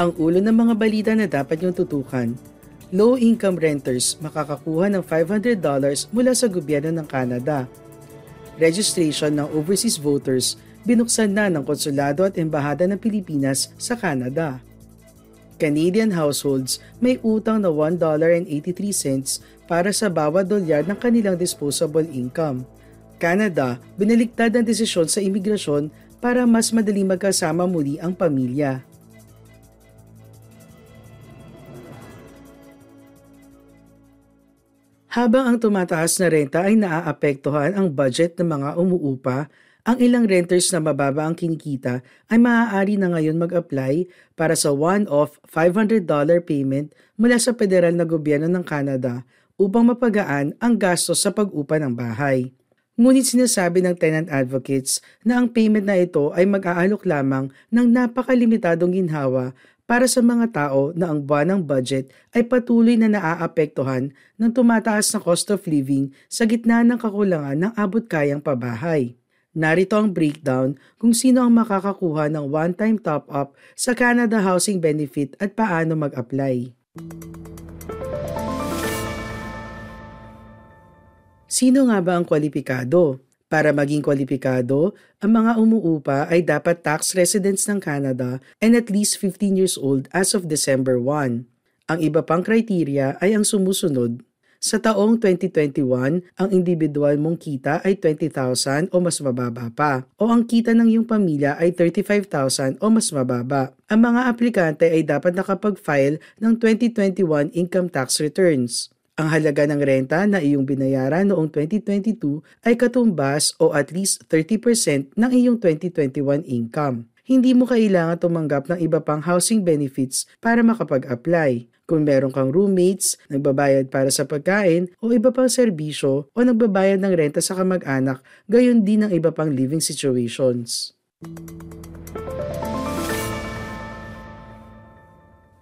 Ang ulo ng mga balita na dapat niyong tutukan. Low-income renters makakakuha ng $500 mula sa gobyerno ng Canada. Registration ng overseas voters binuksan na ng konsulado at embahada ng Pilipinas sa Canada. Canadian households may utang na $1.83 para sa bawat dolyar ng kanilang disposable income. Canada, binaligtad ang desisyon sa imigrasyon para mas madaling magkasama muli ang pamilya. Habang ang tumataas na renta ay naaapektuhan ang budget ng mga umuupa, ang ilang renters na mababa ang kinikita ay maaari na ngayon mag-apply para sa one-off $500 payment mula sa federal na gobyerno ng Canada upang mapagaan ang gastos sa pag-upa ng bahay. Ngunit sinasabi ng tenant advocates na ang payment na ito ay mag-aalok lamang ng napakalimitadong ginhawa para sa mga tao na ang buwan ng budget ay patuloy na naaapektuhan ng tumataas na cost of living sa gitna ng kakulangan ng abot kayang pabahay. Narito ang breakdown kung sino ang makakakuha ng one-time top-up sa Canada Housing Benefit at paano mag-apply. Sino nga ba ang kwalipikado? Para maging kwalipikado, ang mga umuupa ay dapat tax residents ng Canada and at least 15 years old as of December 1. Ang iba pang criteria ay ang sumusunod. Sa taong 2021, ang individual mong kita ay 20,000 o mas mababa pa, o ang kita ng iyong pamilya ay 35,000 o mas mababa. Ang mga aplikante ay dapat nakapag-file ng 2021 income tax returns. Ang halaga ng renta na iyong binayaran noong 2022 ay katumbas o at least 30% ng iyong 2021 income. Hindi mo kailangan tumanggap ng iba pang housing benefits para makapag-apply. Kung meron kang roommates, nagbabayad para sa pagkain o iba pang serbisyo o nagbabayad ng renta sa kamag-anak, gayon din ang iba pang living situations.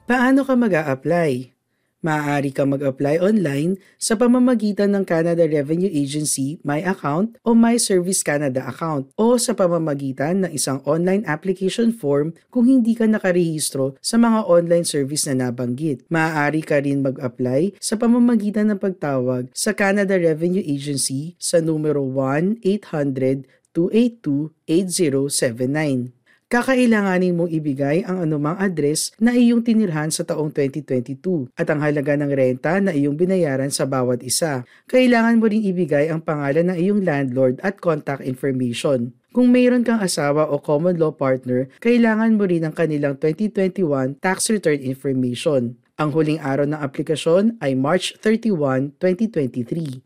Paano ka mag-a-apply? Maaari kang mag-apply online sa pamamagitan ng Canada Revenue Agency My Account o My Service Canada account o sa pamamagitan ng isang online application form kung hindi ka nakarehistro sa mga online service na nabanggit. Maaari ka rin mag-apply sa pamamagitan ng pagtawag sa Canada Revenue Agency sa numero 1-800 282 8079 kakailanganin mong ibigay ang anumang address na iyong tinirhan sa taong 2022 at ang halaga ng renta na iyong binayaran sa bawat isa. Kailangan mo ring ibigay ang pangalan ng iyong landlord at contact information. Kung mayroon kang asawa o common law partner, kailangan mo rin ang kanilang 2021 tax return information. Ang huling araw ng aplikasyon ay March 31, 2023.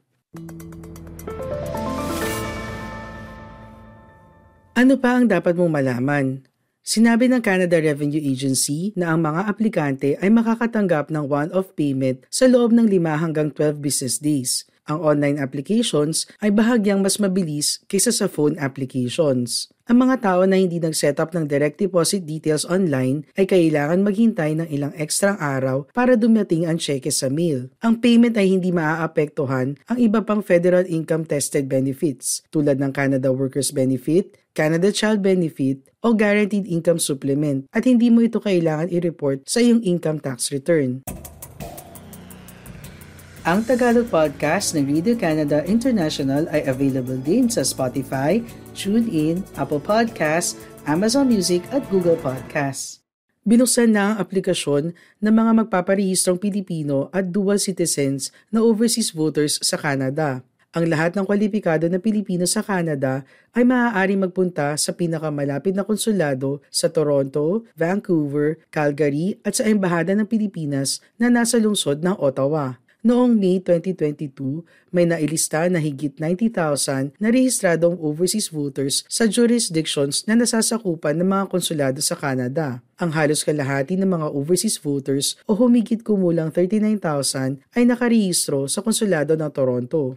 Ano pa ang dapat mong malaman? Sinabi ng Canada Revenue Agency na ang mga aplikante ay makakatanggap ng one-off payment sa loob ng 5 hanggang 12 business days. Ang online applications ay bahagyang mas mabilis kaysa sa phone applications. Ang mga tao na hindi nag-set up ng direct deposit details online ay kailangan maghintay ng ilang ekstrang araw para dumating ang cheque sa mail. Ang payment ay hindi maaapektuhan ang iba pang federal income tested benefits tulad ng Canada Workers Benefit, Canada Child Benefit o Guaranteed Income Supplement at hindi mo ito kailangan i-report sa iyong income tax return. Ang Tagalog podcast ng Radio Canada International ay available din sa Spotify, TuneIn, Apple Podcasts, Amazon Music at Google Podcasts. Binuksan na ang aplikasyon ng mga magpaparehistrong Pilipino at dual citizens na overseas voters sa Canada. Ang lahat ng kwalipikado na Pilipino sa Canada ay maaari magpunta sa pinakamalapit na konsulado sa Toronto, Vancouver, Calgary at sa Embahada ng Pilipinas na nasa lungsod ng Ottawa. Noong May 2022, may nailista na higit 90,000 na rehistradong overseas voters sa jurisdictions na nasasakupan ng mga konsulado sa Canada. Ang halos kalahati ng mga overseas voters o humigit kumulang 39,000 ay nakarehistro sa konsulado ng Toronto.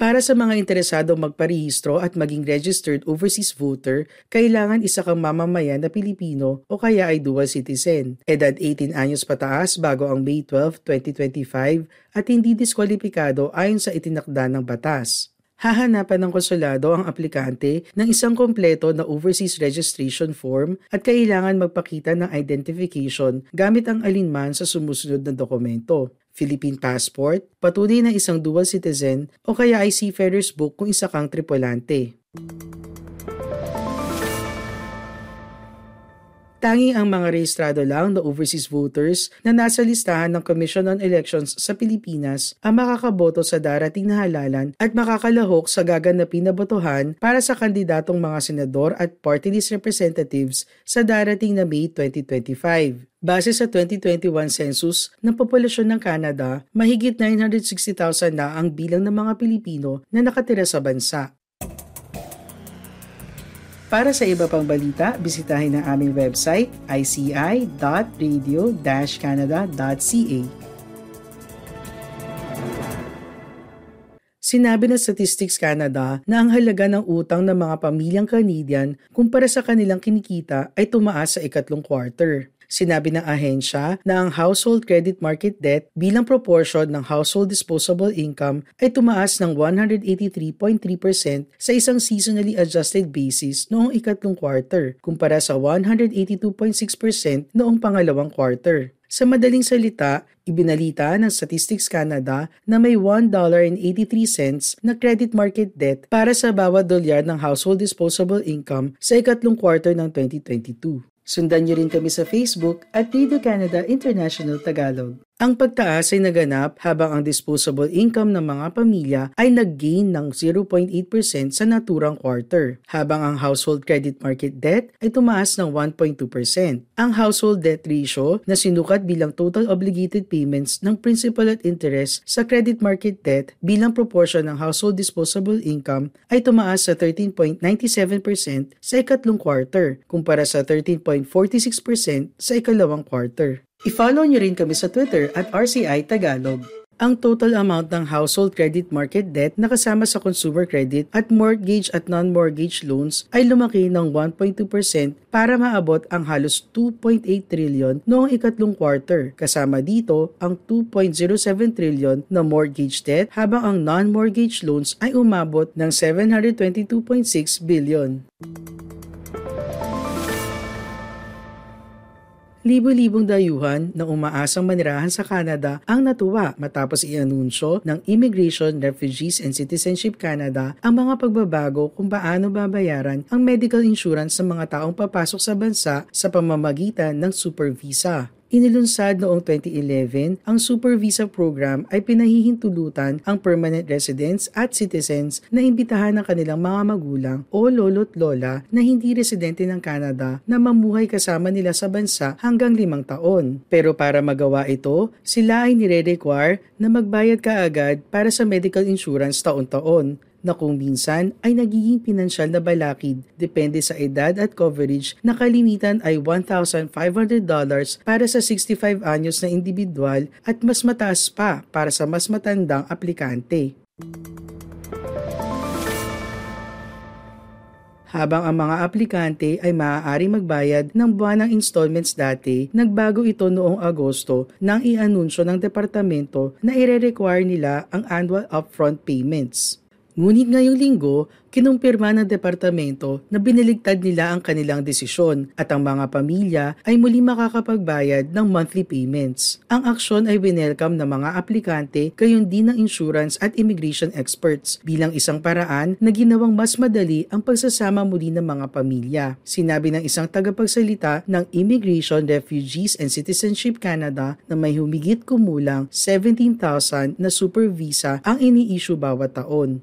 Para sa mga interesadong magparehistro at maging registered overseas voter, kailangan isa kang mamamayan na Pilipino o kaya ay dual citizen. Edad 18 anyos pataas bago ang May 12, 2025 at hindi diskwalipikado ayon sa itinakda ng batas. Hahanapan ng konsulado ang aplikante ng isang kompleto na overseas registration form at kailangan magpakita ng identification gamit ang alinman sa sumusunod na dokumento. Philippine passport, patunay na isang dual citizen o kaya ay seafarer's book kung isa kang tripulante. Tanging ang mga rehistrado lang na overseas voters na nasa listahan ng Commission on Elections sa Pilipinas ang makakaboto sa darating na halalan at makakalahok sa gaganapin na botohan para sa kandidatong mga senador at party list representatives sa darating na May 2025. Base sa 2021 census ng populasyon ng Canada, mahigit 960,000 na ang bilang ng mga Pilipino na nakatira sa bansa. Para sa iba pang balita, bisitahin ang aming website ici.radio-canada.ca. Sinabi ng Statistics Canada na ang halaga ng utang ng mga pamilyang Canadian kumpara sa kanilang kinikita ay tumaas sa ikatlong quarter. Sinabi ng ahensya na ang household credit market debt bilang proportion ng household disposable income ay tumaas ng 183.3% sa isang seasonally adjusted basis noong ikatlong quarter kumpara sa 182.6% noong pangalawang quarter. Sa madaling salita, ibinalita ng Statistics Canada na may $1.83 na credit market debt para sa bawat dolyar ng household disposable income sa ikatlong quarter ng 2022. Sundan niyo rin kami sa Facebook at Radio Canada International Tagalog. Ang pagtaas ay naganap habang ang disposable income ng mga pamilya ay nag-gain ng 0.8% sa naturang quarter, habang ang household credit market debt ay tumaas ng 1.2%. Ang household debt ratio na sinukat bilang total obligated payments ng principal at interest sa credit market debt bilang proportion ng household disposable income ay tumaas sa 13.97% sa ikatlong quarter kumpara sa 13.46% sa ikalawang quarter. I-follow nyo rin kami sa Twitter at RCI Tagalog. Ang total amount ng household credit market debt na kasama sa consumer credit at mortgage at non-mortgage loans ay lumaki ng 1.2% para maabot ang halos 2.8 trillion noong ikatlong quarter. Kasama dito ang 2.07 trillion na mortgage debt habang ang non-mortgage loans ay umabot ng 722.6 billion. Libo-libong dayuhan na umaasang manirahan sa Canada ang natuwa matapos i-anunsyo ng Immigration, Refugees and Citizenship Canada ang mga pagbabago kung paano babayaran ang medical insurance sa mga taong papasok sa bansa sa pamamagitan ng super visa. Inilunsad noong 2011, ang Super Visa Program ay pinahihintulutan ang permanent residents at citizens na imbitahan ng kanilang mga magulang o lolo't lola na hindi residente ng Canada na mamuhay kasama nila sa bansa hanggang limang taon. Pero para magawa ito, sila ay nire-require na magbayad kaagad para sa medical insurance taon-taon na kung minsan ay nagiging pinansyal na balakid depende sa edad at coverage na kalimitan ay $1,500 para sa 65 anyos na individual at mas mataas pa para sa mas matandang aplikante. Habang ang mga aplikante ay maaaring magbayad ng buwanang installments dati, nagbago ito noong Agosto nang i-anunsyo ng departamento na ire-require nila ang annual upfront payments. Ngunit ngayong linggo, kinumpirma ng departamento na biniligtad nila ang kanilang desisyon at ang mga pamilya ay muli makakapagbayad ng monthly payments. Ang aksyon ay winelcome ng mga aplikante gayon din ng insurance at immigration experts bilang isang paraan na ginawang mas madali ang pagsasama muli ng mga pamilya. Sinabi ng isang tagapagsalita ng Immigration, Refugees and Citizenship Canada na may humigit kumulang 17,000 na super visa ang ini-issue bawat taon.